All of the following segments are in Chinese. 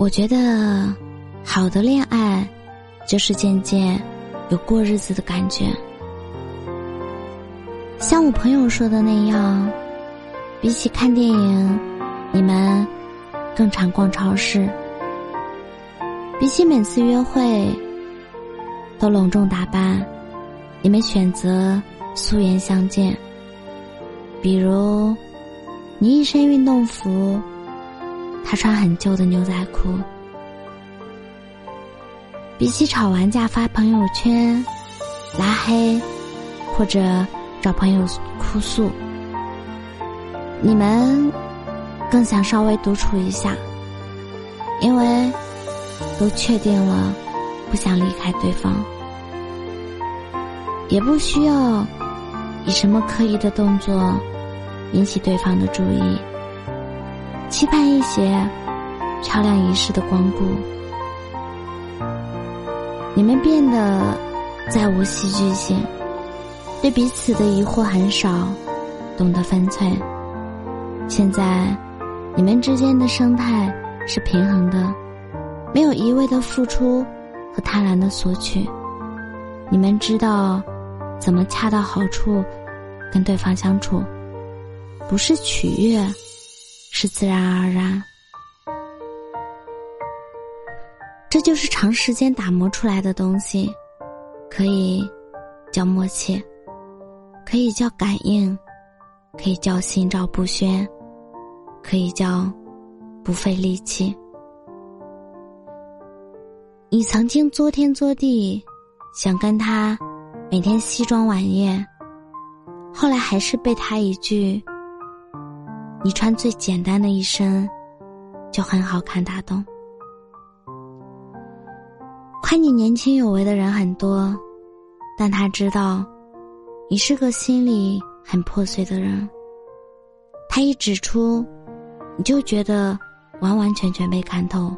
我觉得，好的恋爱，就是渐渐有过日子的感觉。像我朋友说的那样，比起看电影，你们更常逛超市；比起每次约会都隆重打扮，你们选择素颜相见。比如，你一身运动服。他穿很旧的牛仔裤，比起吵完架发朋友圈、拉黑，或者找朋友哭诉，你们更想稍微独处一下，因为都确定了不想离开对方，也不需要以什么刻意的动作引起对方的注意。期盼一些漂亮仪式的光顾，你们变得再无戏剧性，对彼此的疑惑很少，懂得分寸。现在你们之间的生态是平衡的，没有一味的付出和贪婪的索取。你们知道怎么恰到好处跟对方相处，不是取悦。是自然而然，这就是长时间打磨出来的东西，可以叫默契，可以叫感应，可以叫心照不宣，可以叫不费力气。你曾经作天作地想跟他每天西装晚宴，后来还是被他一句。你穿最简单的一身，就很好看。打动，夸你年轻有为的人很多，但他知道，你是个心里很破碎的人。他一指出，你就觉得完完全全被看透。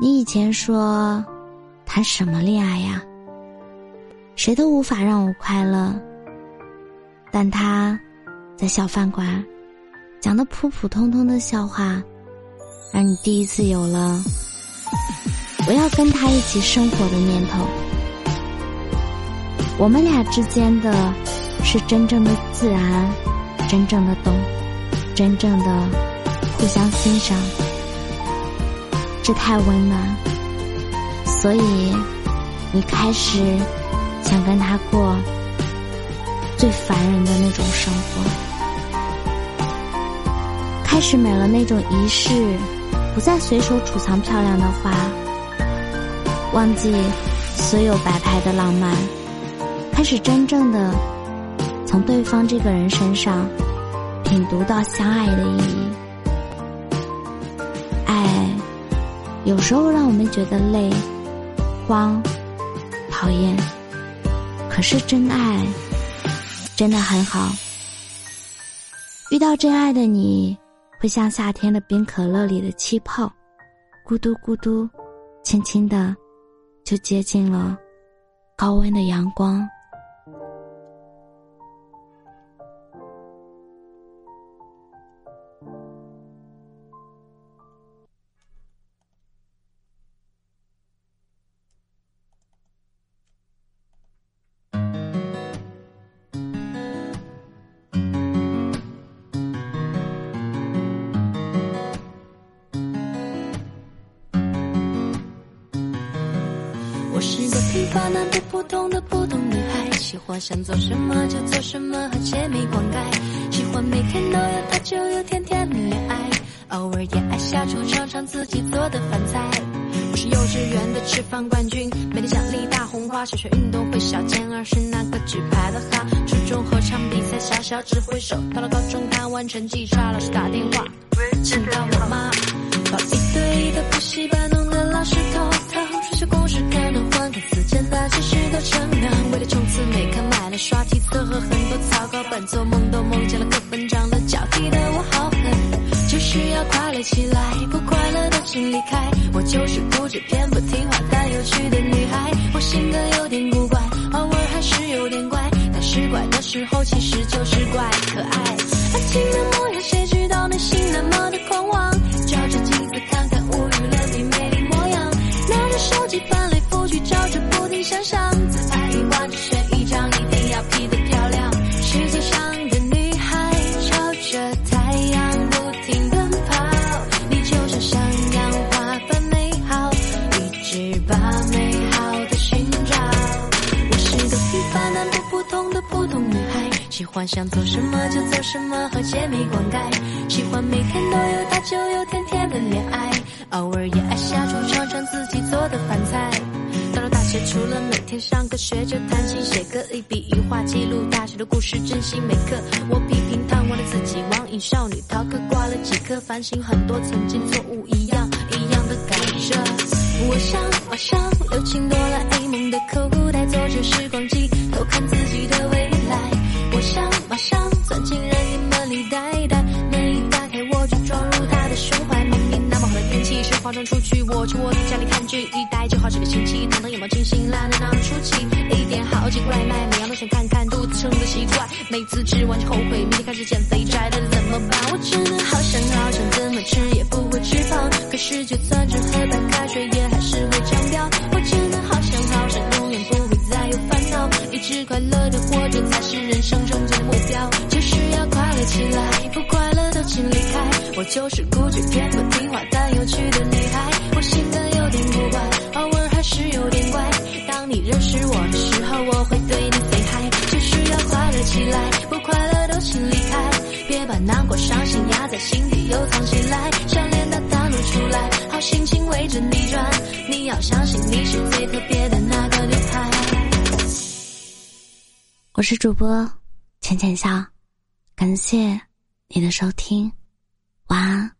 你以前说，谈什么恋爱呀？谁都无法让我快乐，但他。在小饭馆，讲的普普通通的笑话，让你第一次有了我要跟他一起生活的念头。我们俩之间的是真正的自然，真正的懂，真正的互相欣赏，这太温暖。所以，你开始想跟他过最烦人的那种生活。开始没了那种仪式，不再随手储藏漂亮的花，忘记所有摆拍的浪漫，开始真正的从对方这个人身上品读到相爱的意义。爱有时候让我们觉得累、慌、讨厌，可是真爱真的很好。遇到真爱的你。会像夏天的冰可乐里的气泡，咕嘟咕嘟，轻轻的，就接近了高温的阳光。平凡但不普通的普通女孩，喜欢想做什么就做什么，和姐妹灌溉。喜欢每天都有他，就有甜甜的恋爱，偶尔也爱下厨尝尝自己做的饭菜。我是幼稚园的吃饭冠军，每天奖励大红花。小学运动会小健儿是那个举牌的哈。初中合唱比赛小小指挥手，到了高中看完成绩差，老师打电话请到我妈。报一对一的补习班，为了冲刺每科买了刷题册和很多草稿本，做梦都梦见了课本长了脚踢的我好狠。就是要快乐起来，不快乐的请离开。我就是固执偏不听话但有趣的女孩，我性格有点古怪，偶尔还是有点怪，但是怪的时候其实就是普通女孩，喜欢想做什么就做什么，和姐妹灌溉，喜欢每天都有大酒有甜甜的恋爱，偶尔也爱下厨尝尝自己做的饭菜。到了大学，除了每天上课学着弹琴写歌，一笔一画记录大学的故事，珍惜每刻。我批评贪玩的自己，网瘾少女逃课挂了几科，反省很多曾经错误，一样一样的改着。我想马上留进哆啦 A 梦的口袋，走进时光机，我去我的家里看剧，一待就好几个星期，躺得眼冒金星，懒得哪出奇，一点好几个外卖，每样都想看看，肚子撑得奇怪，每次吃完就后悔，明天开始减肥宅的怎么办？我真的好想好想怎么吃也不会吃胖，可是就算只喝白开水也还是会长膘。我真的好想好想永远不会再有烦恼，一直快乐的活着才是人生终极目标，就是要快乐起来，不快乐都请离开。我就是固执偏不听话但有趣的女又藏起来，笑脸的大露出来，好心情围着你转，你要相信你是最特别的那个女孩。我是主播浅浅笑，感谢你的收听，晚安。